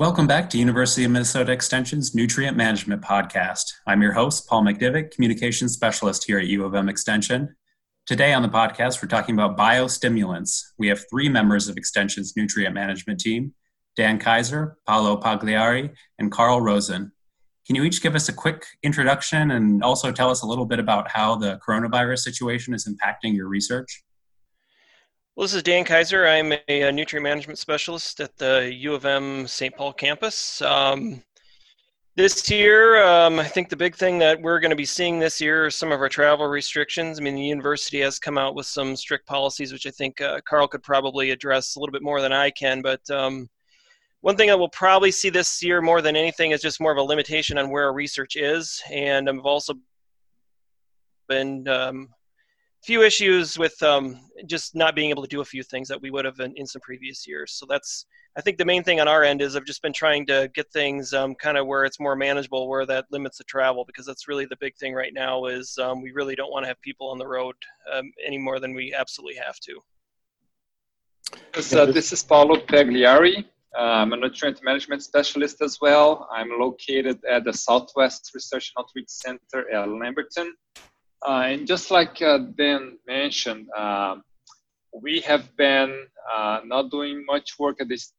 Welcome back to University of Minnesota Extension's Nutrient Management Podcast. I'm your host, Paul McDivitt, Communications Specialist here at U of M Extension. Today on the podcast, we're talking about biostimulants. We have three members of Extension's Nutrient Management team Dan Kaiser, Paolo Pagliari, and Carl Rosen. Can you each give us a quick introduction and also tell us a little bit about how the coronavirus situation is impacting your research? Well, this is Dan Kaiser. I'm a, a nutrient management specialist at the U of M St. Paul campus. Um, this year, um, I think the big thing that we're going to be seeing this year are some of our travel restrictions. I mean, the university has come out with some strict policies, which I think uh, Carl could probably address a little bit more than I can. But um, one thing that we'll probably see this year more than anything is just more of a limitation on where our research is. And I've also been um, few issues with um, just not being able to do a few things that we would have in, in, some previous years. So that's I think the main thing on our end is I've just been trying to get things um, kind of where it's more manageable, where that limits the travel, because that's really the big thing right now. Is um, we really don't want to have people on the road um, any more than we absolutely have to. So this is Paolo Pagliari. I'm a nutrient management specialist as well. I'm located at the Southwest Research and Outreach Center at Lamberton. Uh, and just like uh, Dan mentioned, um, we have been uh, not doing much work at this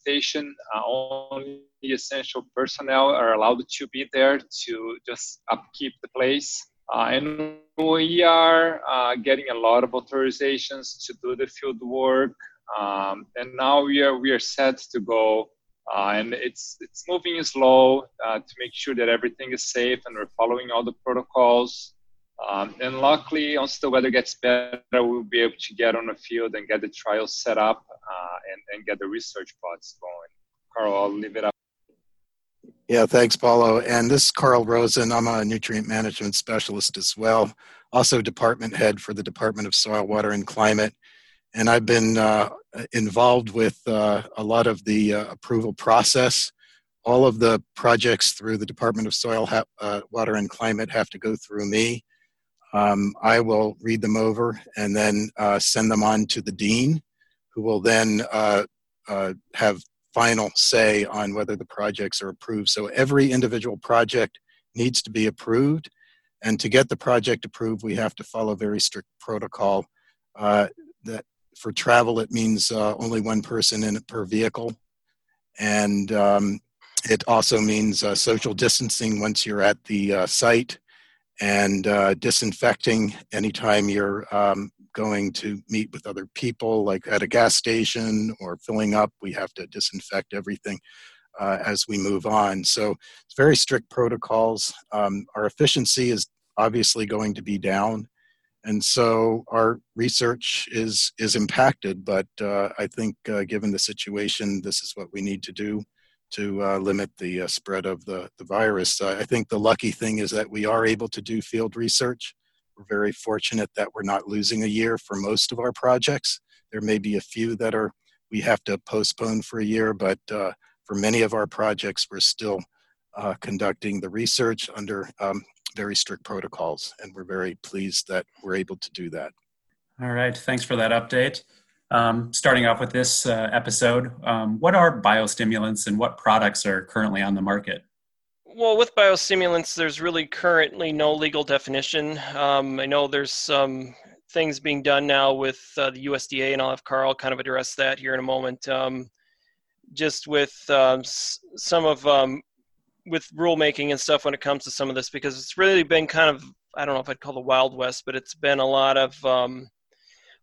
station. Uh, only essential personnel are allowed to be there to just upkeep the place. Uh, and we are uh, getting a lot of authorizations to do the field work. Um, and now we are we are set to go. and it's it's moving slow to make sure that everything is safe and we're following all the protocols. Um, and luckily, once the weather gets better, we'll be able to get on the field and get the trials set up uh, and, and get the research pods going. Carl, I'll leave it up. Yeah, thanks, Paolo. And this is Carl Rosen. I'm a nutrient management specialist as well, also department head for the Department of Soil, Water, and Climate. And I've been uh, involved with uh, a lot of the uh, approval process. All of the projects through the Department of Soil, uh, Water, and Climate have to go through me. Um, I will read them over and then uh, send them on to the dean, who will then uh, uh, have final say on whether the projects are approved. So every individual project needs to be approved. And to get the project approved, we have to follow very strict protocol. Uh, that for travel, it means uh, only one person in it per vehicle. And um, it also means uh, social distancing once you're at the site and uh, disinfecting anytime you're um, going to meet with other people, like at a gas station or filling up. We have to disinfect everything uh, as we move on. So it's very strict protocols. Um, our efficiency is obviously going to be down. And so our research is is impacted, but uh, I think uh, given the situation, this is what we need to do to uh, limit the uh, spread of the, the virus. Uh, I think the lucky thing is that we are able to do field research. We're very fortunate that we're not losing a year for most of our projects. There may be a few that are we have to postpone for a year, but uh, for many of our projects, we're still uh, conducting the research under um, very strict protocols, and we're very pleased that we're able to do that. All right, thanks for that update. Um, starting off with this uh, episode, um, what are biostimulants and what products are currently on the market? Well, with biostimulants, there's really currently no legal definition. Um, I know there's some things being done now with uh, the USDA, and I'll have Carl kind of address that here in a moment. Um, just with um, s- some of um, with rulemaking and stuff when it comes to some of this, because it's really been kind of I don't know if I'd call the Wild West, but it's been a lot of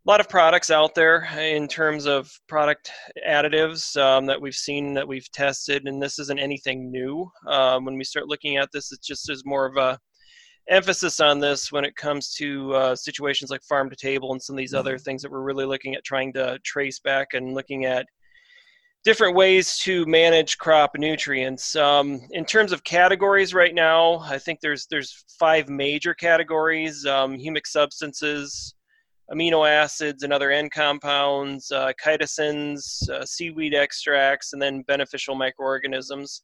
a lot of products out there in terms of product additives um, that we've seen that we've tested, and this isn't anything new. Um, when we start looking at this, it just is more of a emphasis on this when it comes to uh, situations like farm to table and some of these other mm-hmm. things that we're really looking at trying to trace back and looking at different ways to manage crop nutrients. Um, in terms of categories right now, I think there's there's five major categories: um, humic substances, amino acids and other N compounds, uh, chitosans, uh, seaweed extracts, and then beneficial microorganisms.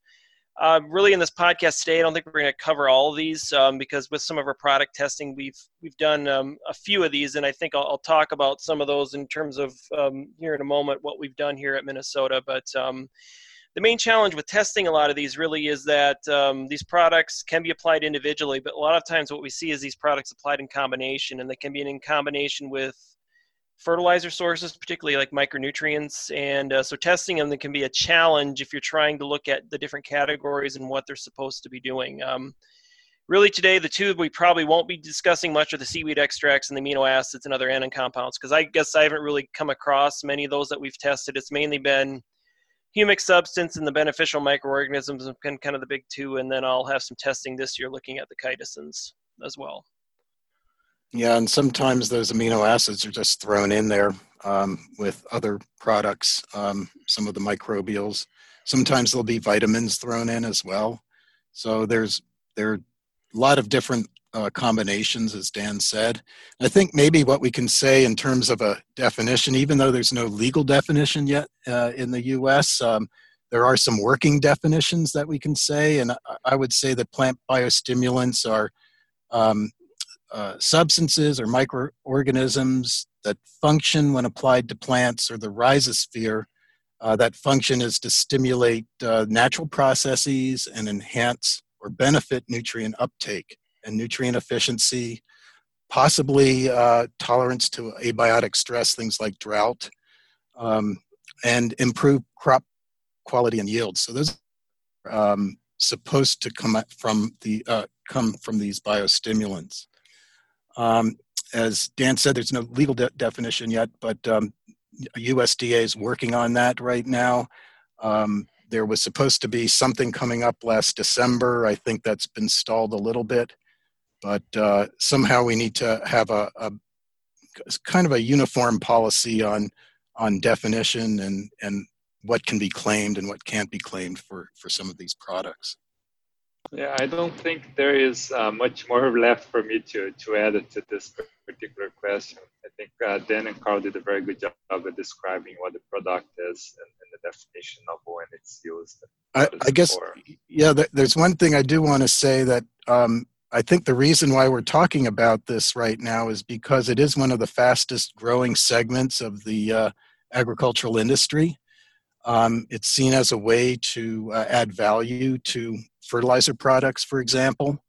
Uh, really, in this podcast today, I don't think we're going to cover all of these um, because with some of our product testing, we've we've done um, a few of these, and I think I'll, I'll, talk about some of those in terms of um, here in a moment what we've done here at Minnesota. But um, the main challenge with testing a lot of these really is that um, these products can be applied individually, but a lot of times what we see is these products applied in combination, and they can be in combination with fertilizer sources, particularly like micronutrients. And uh, so testing them can be a challenge if you're trying to look at the different categories and what they're supposed to be doing. Um, really today the two we probably won't be discussing much are the seaweed extracts and the amino acids and other annan compounds because i guess i haven't really come across many of those that we've tested it's mainly been humic substance and the beneficial microorganisms have been kind of the big two and then i'll have some testing this year looking at the chitosans as well. Yeah and sometimes those amino acids are just thrown in there um, with other products um, some of the microbials. Sometimes there'll be vitamins thrown in as well. So there's there a lot of different uh, combinations, as Dan said. I think maybe what we can say in terms of a definition, even though there's no legal definition yet uh, in the US, um, there are some working definitions that we can say. And I would say that plant biostimulants are um, uh, substances or microorganisms that function when applied to plants or the rhizosphere. Uh, that function is to stimulate uh, natural processes and enhance or benefit nutrient uptake and nutrient efficiency, possibly uh, tolerance to abiotic stress, things like drought, um, and improve crop quality and yield. So those are um, supposed to come from the uh, come from these biostimulants. Um, as Dan said, there's no legal de- definition yet, but um, USDA is working on that right now. Um, there was supposed to be something coming up last December. I think that's been stalled a little bit, but uh, somehow we need to have a, a, kind of a uniform policy on on definition and and what can be claimed and what can't be claimed for for some of these products. Yeah, I don't think there is uh, much more left for me to to add to this particular question. I think uh, Dan and Carl did a very good job of describing what the product is and, definition of when it's used. I, I guess, for. yeah, there's one thing I do want to say that um, I think the reason why we're talking about this right now is because it is one of the fastest growing segments of the uh, agricultural industry. Um, it's seen as a way to uh, add value to fertilizer products, for example.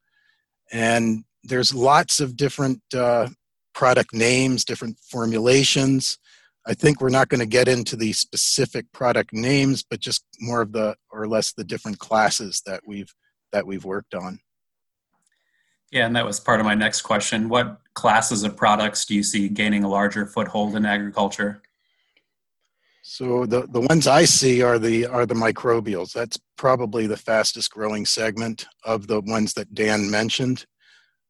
And there's lots of different uh, product names, different formulations. I think we're not going to get into the specific product names, but just more of the or less the different classes that we've that we've worked on. Yeah, and that was part of my next question. What classes of products do you see gaining a larger foothold in agriculture? So the, the ones I see are the are the microbials. That's probably the fastest growing segment of the ones that Dan mentioned.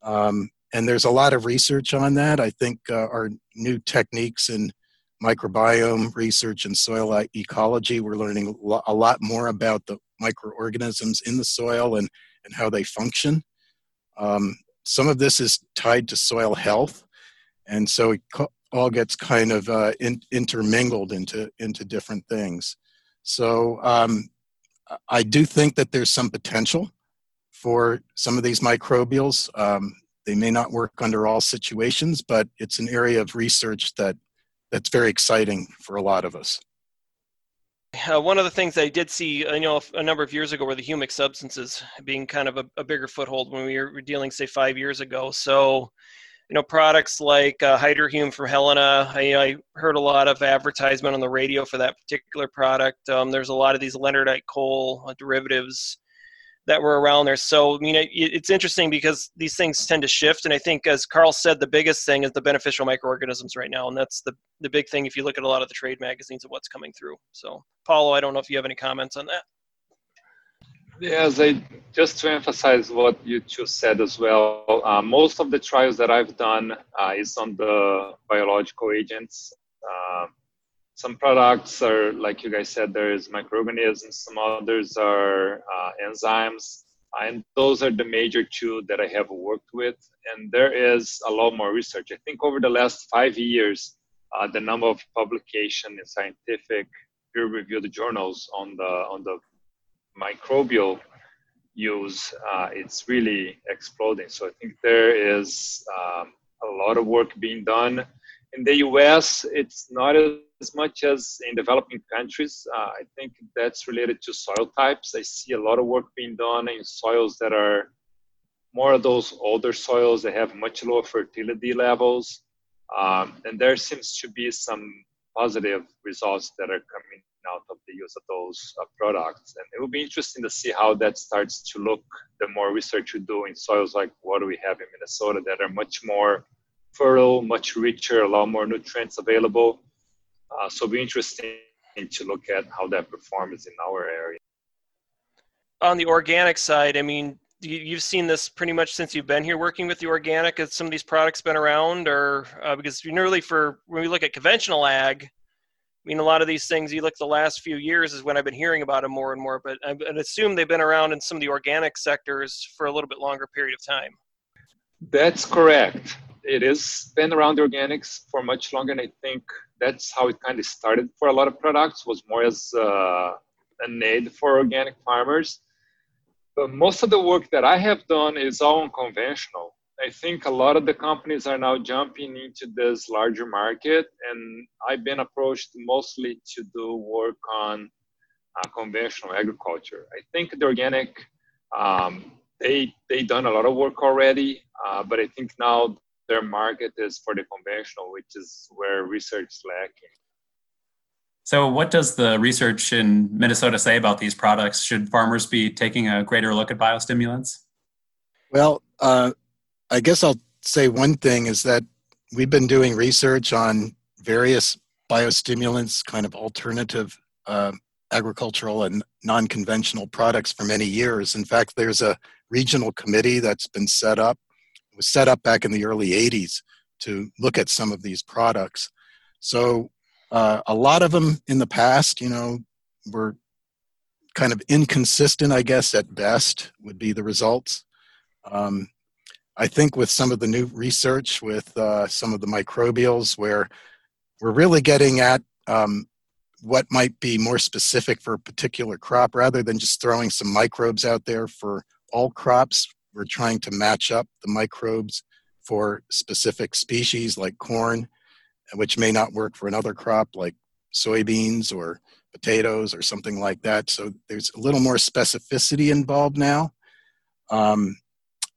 Um, and there's a lot of research on that. I think uh, our new techniques in microbiome research and soil ecology, we're learning a lot more about the microorganisms in the soil and, and how they function. Um, some of this is tied to soil health, and so it all gets kind of uh, in, intermingled into into different things. So um, I do think that there's some potential for some of these microbials. Um, they may not work under all situations, but it's an area of research that that's very exciting for a lot of us. Uh, one of the things I did see, you know a number of years ago, were the humic substances being kind of a, a bigger foothold when we were dealing, say, five years ago. So, you know, products like uh, Hydrohume from Helena, I, I, heard a lot of advertisement on the radio for that particular product. Um, there's a lot of these leonardite coal uh, derivatives that were around there. So, I mean, it, it's interesting because these things tend to shift. And I think, as Carl said, the biggest thing is the beneficial microorganisms right now. And that's the, the big thing if you look at a lot of the trade magazines of what's coming through. So, Paolo, I don't know if you have any comments on that. Yes, I, just to emphasize what you just said as well, uh, most of the trials that I've done uh, is on the biological agents. Uh, some products are like you guys said there is microorganisms some others are uh, enzymes and those are the major two that i have worked with and there is a lot more research. I think over the last five years uh, the number of publication in scientific peer reviewed journals on the on the microbial use uh, it's really exploding. So i think there is um, a lot of work being done. In the us it's not as as much as in developing countries. Uh, I think that's related to soil types. I see a lot of work being done in soils that are more of those older soils that have much lower fertility levels. Um, and there seems to be some positive results that are coming out of the use of those uh, products. And it will be interesting to see how that starts to look the more research you do in soils like what we have in Minnesota that are much more fertile, much richer, a lot more nutrients available. Uh, so it'll be interesting to look at how that performs in our area. On the organic side, I mean, you've seen this pretty much since you've been here working with the organic. Has some of these products been around, or uh, because really for when we look at conventional ag, I mean, a lot of these things you look the last few years is when I've been hearing about them more and more. But I assume they've been around in some of the organic sectors for a little bit longer period of time. That's correct. It has been around the organics for much longer, and I think that's how it kind of started for a lot of products. Was more as uh, a need for organic farmers but most of the work that I have done is all unconventional. I think a lot of the companies are now jumping into this larger market, and I've been approached mostly to do work on uh, conventional agriculture. I think the organic, um, they they done a lot of work already, uh, but I think now their market is for the conventional, which is where research is lacking. So, what does the research in Minnesota say about these products? Should farmers be taking a greater look at biostimulants? Well, uh, I guess I'll say one thing is that we've been doing research on various biostimulants, kind of alternative uh, agricultural and non conventional products for many years. In fact, there's a regional committee that's been set up. Was set up back in the early 80s to look at some of these products. So uh, a lot of them in the past, you know, were kind of inconsistent, I guess, at best, would be the results. Um, I think with some of the new research with uh, some of the microbials, where we're really getting at um, what might be more specific for a particular crop rather than just throwing some microbes out there for all crops. We're trying to match up the microbes for specific species like corn which may not work for another crop like soybeans or potatoes or something like that. So there's a little more specificity involved now. Um,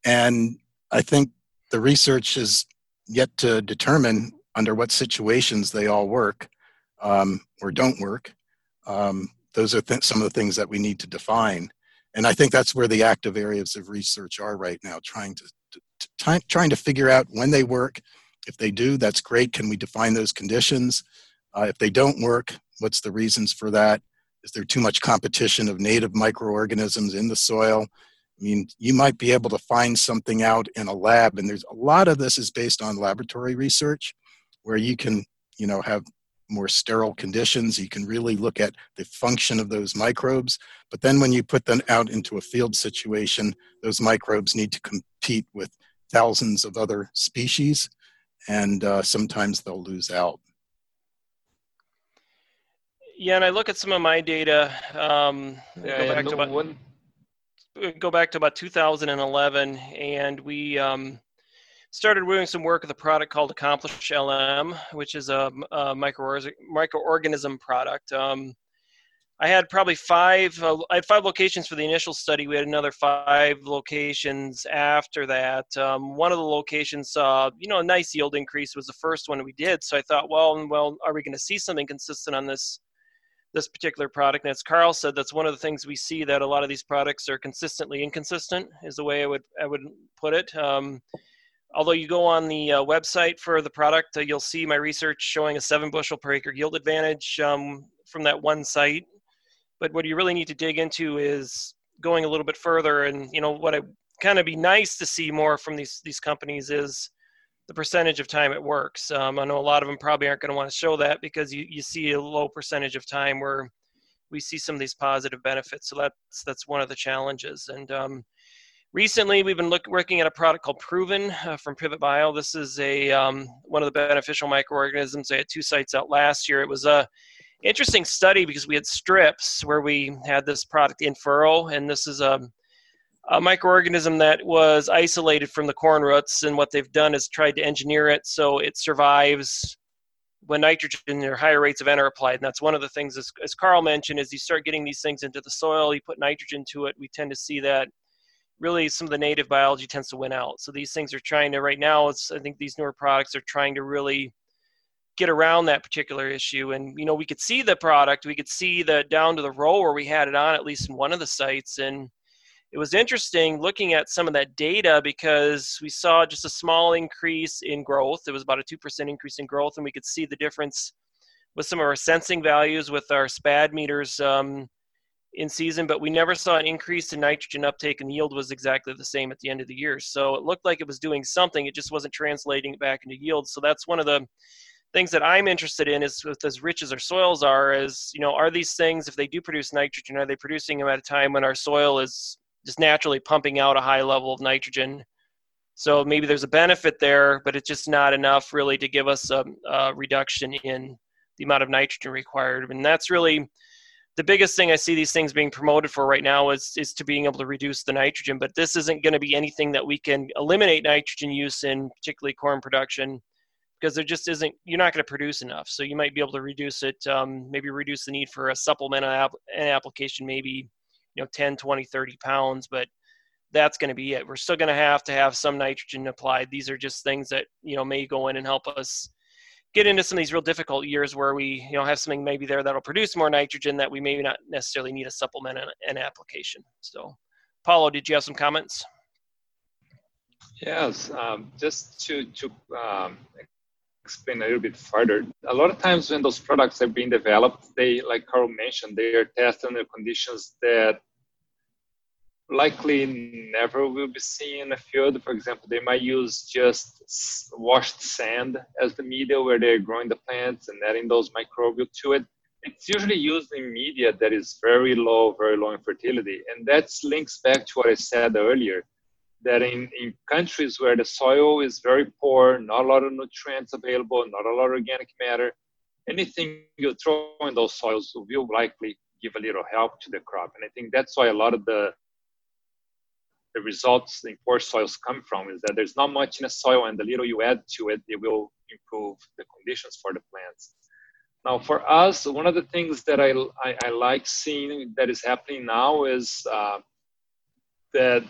and I think the research is yet to determine under what situations they all work um, or don't work. Um, those are th- some of the things that we need to define. And I think that's where the active areas of research are right now, trying to, to, to trying to figure out when they work if they do, that's great. Can we define those conditions? Uh, if they don't work, what's the reasons for that? Is there too much competition of native microorganisms in the soil? I mean, you might be able to find something out in a lab, and there's a lot of this is based on laboratory research where you can, you know, have more sterile conditions. You can really look at the function of those microbes. But then when you put them out into a field situation, those microbes need to compete with thousands of other species and uh, sometimes they'll lose out. Yeah, and I look at some of my data. Um, yeah, go, back to about, go back to about 2011, and we um, started doing some work with a product called Accomplish LM, which is a, a micro microorganism product. Um, I had probably five. Uh, I had five locations for the initial study. We had another five locations after that. Um, one of the locations saw, you know, a nice yield increase. Was the first one we did. So I thought, well, well, are we going to see something consistent on this this particular product? And as Carl said, that's one of the things we see that a lot of these products are consistently inconsistent. Is the way I would I would put it. Um, although you go on the uh, website for the product, uh, you'll see my research showing a seven bushel per acre yield advantage um, from that one site but what you really need to dig into is going a little bit further. And you know what I kind of be nice to see more from these these companies is the percentage of time it works. Um, I know a lot of them probably aren't going to want to show that because you, you see a low percentage of time where we see some of these positive benefits. So that's that's one of the challenges. And um, recently, we've been look, working at a product called Proven uh, from Pivot Bio. This is a um, one of the beneficial microorganisms. I had two sites out last year. It was a interesting study because we had strips where we had this product in furrow, and this is a, a microorganism that was isolated from the corn roots. And what they've done is tried to engineer it so it survives when nitrogen or higher rates of N are applied. And that's one of the things, as, as Carl mentioned, as you start getting these things into the soil, you put nitrogen to it, we tend to see that really some of the native biology tends to win out. So these things are trying to, right now, it's, I think these newer products are trying to really get around that particular issue. And, you know, we could see the product, we could see the down to the row where we had it on, at least in one of the sites. And it was interesting looking at some of that data because we saw just a small increase in growth. It was about a 2% increase in growth, and we could see the difference with some of our sensing values with our SPAD meters um, in season, but we never saw an increase in nitrogen uptake, and yield was exactly the same at the end of the year. So it looked like it was doing something, it just wasn't translating back into yield. So that's one of the things that I'm interested in is with as rich as our soils are, is you know, are these things if they do produce nitrogen, are they producing them at a time when our soil is just naturally pumping out a high level of nitrogen. So maybe there's a benefit there, but it's just not enough really to give us a, a reduction in the amount of nitrogen required. And that's really the biggest thing I see these things being promoted for right now is, is to being able to reduce the nitrogen. But this isn't going to be anything that we can eliminate nitrogen use in, particularly corn production, because there just isn't, you're not going to produce enough. So you might be able to reduce it, um, maybe reduce the need for a supplement an application, maybe you know 10 20 30 pounds but that's going to be it we're still going to have to have some nitrogen applied these are just things that you know may go in and help us get into some of these real difficult years where we you know have something maybe there that'll produce more nitrogen that we may not necessarily need a supplement and an application so paolo did you have some comments yes um, just to to um, explain a little bit further. A lot of times when those products are being developed, they, like Carl mentioned, they are tested under conditions that likely never will be seen in the field. For example, they might use just washed sand as the media where they're growing the plants and adding those microbial to it. It's usually used in media that is very low, very low in fertility. And that links back to what I said earlier that in, in countries where the soil is very poor, not a lot of nutrients available, not a lot of organic matter, anything you throw in those soils will likely give a little help to the crop. And I think that's why a lot of the the results in poor soils come from is that there's not much in the soil and the little you add to it, it will improve the conditions for the plants. Now, for us, one of the things that I, I, I like seeing that is happening now is uh, that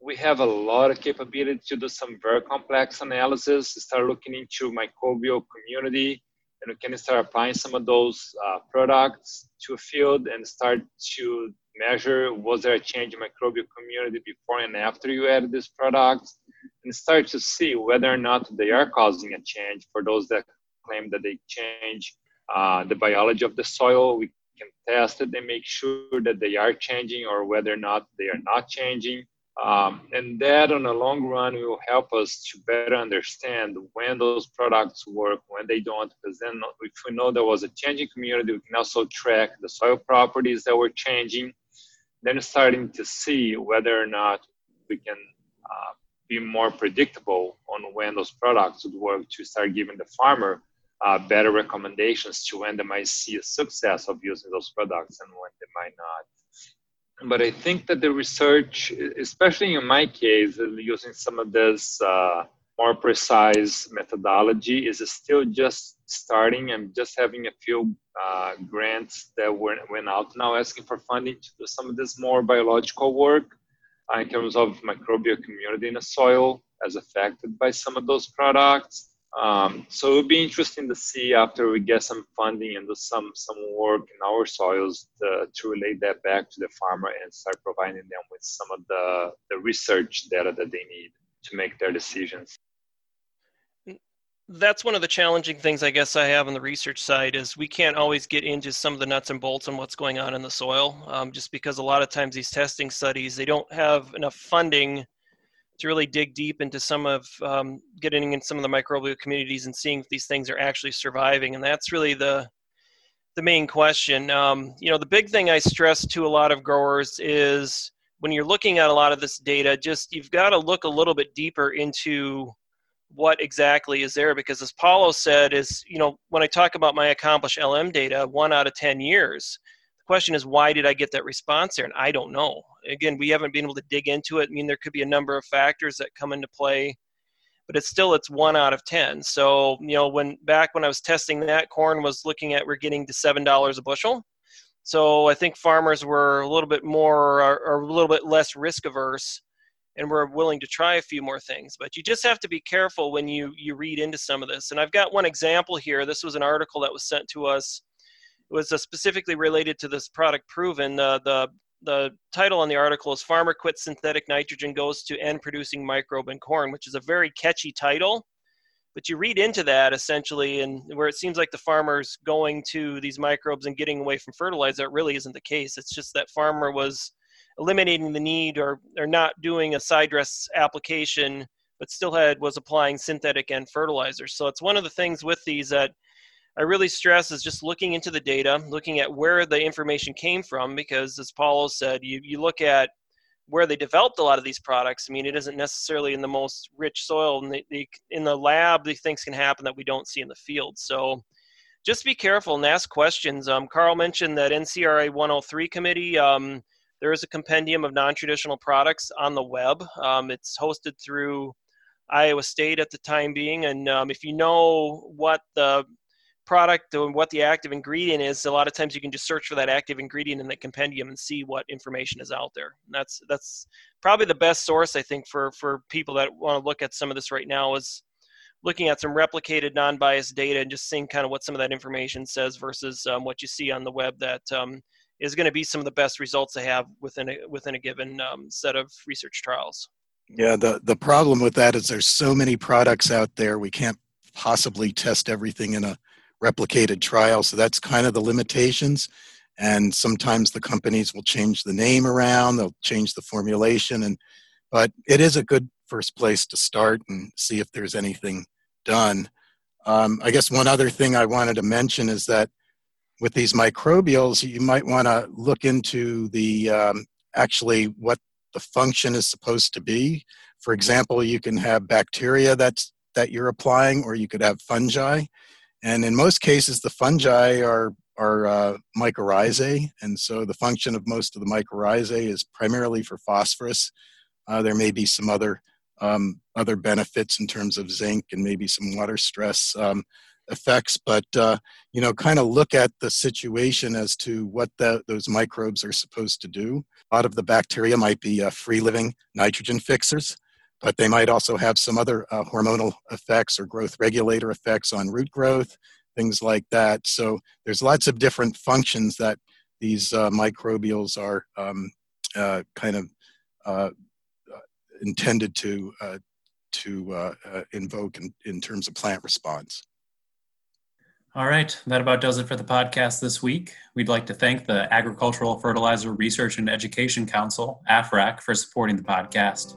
we have a lot of capability to do some very complex analysis, start looking into microbial community, and we can start applying some of those uh, products to a field and start to measure was there a change in microbial community before and after you added these products, and start to see whether or not they are causing a change. For those that claim that they change uh, the biology of the soil, we can test it and make sure that they are changing or whether or not they are not changing um, and that on the long run will help us to better understand when those products work, when they don't, because then if we know there was a changing community, we can also track the soil properties that were changing, then starting to see whether or not we can uh, be more predictable on when those products would work to start giving the farmer uh, better recommendations to when they might see a success of using those products and when they might not but I think that the research, especially in my case, using some of this uh, more precise methodology, is still just starting. I'm just having a few uh, grants that went, went out now asking for funding to do some of this more biological work uh, in terms of microbial community in the soil as affected by some of those products. Um, so it would be interesting to see after we get some funding and do some some work in our soils to, to relate that back to the farmer and start providing them with some of the, the research data that they need to make their decisions. That's one of the challenging things I guess I have on the research side is we can't always get into some of the nuts and bolts on what's going on in the soil, um, just because a lot of times these testing studies they don't have enough funding to really dig deep into some of um, getting in some of the microbial communities and seeing if these things are actually surviving. And that's really the the main question. Um, you know, the big thing I stress to a lot of growers is when you're looking at a lot of this data, just you've got to look a little bit deeper into what exactly is there because as paolo said is you know when i talk about my Accomplish LM data one out of 10 years question is why did I get that response there? And I don't know. Again, we haven't been able to dig into it. I mean, there could be a number of factors that come into play. but it's still it's one out of ten. So you know when back when I was testing that corn was looking at we're getting to seven dollars a bushel. So I think farmers were a little bit more or, or a little bit less risk averse and we're willing to try a few more things. But you just have to be careful when you you read into some of this. And I've got one example here. This was an article that was sent to us. Was uh, specifically related to this product proven. Uh, the the title on the article is Farmer Quits Synthetic Nitrogen Goes to N Producing Microbe in Corn, which is a very catchy title. But you read into that essentially, and where it seems like the farmer's going to these microbes and getting away from fertilizer, it really isn't the case. It's just that farmer was eliminating the need or, or not doing a side dress application, but still had was applying synthetic and fertilizer. So it's one of the things with these that I really stress is just looking into the data, looking at where the information came from, because as Paolo said, you, you look at where they developed a lot of these products. I mean, it isn't necessarily in the most rich soil, and the, in the lab, these things can happen that we don't see in the field. So just be careful and ask questions. Um, Carl mentioned that NCRA 103 committee. Um, there is a compendium of non-traditional products on the web. Um, it's hosted through Iowa State at the time being, and um, if you know what the product and what the active ingredient is, a lot of times you can just search for that active ingredient in the compendium and see what information is out there. And that's that's probably the best source I think for for people that want to look at some of this right now is looking at some replicated non-biased data and just seeing kind of what some of that information says versus um, what you see on the web that um, is going to be some of the best results they have within a within a given um, set of research trials. Yeah, the the problem with that is there's so many products out there we can't possibly test everything in a replicated trial. So that's kind of the limitations. And sometimes the companies will change the name around, they'll change the formulation, and but it is a good first place to start and see if there's anything done. Um, I guess one other thing I wanted to mention is that with these microbials, you might want to look into the um, actually what the function is supposed to be. For example, you can have bacteria that's that you're applying, or you could have fungi. And in most cases, the fungi are, are uh, mycorrhizae, and so the function of most of the mycorrhizae is primarily for phosphorus. Uh, there may be some other, um, other benefits in terms of zinc and maybe some water stress um, effects, but uh, you know, kind of look at the situation as to what the, those microbes are supposed to do. A lot of the bacteria might be uh, free living nitrogen fixers but they might also have some other uh, hormonal effects or growth regulator effects on root growth, things like that. So there's lots of different functions that these uh, microbials are um, uh, kind of uh, uh, intended to uh, to invoke in, in terms of plant response. All right, that about does it for the podcast this week. We'd like to thank the Agricultural Fertilizer Research and Education Council, AFREC, for supporting the podcast.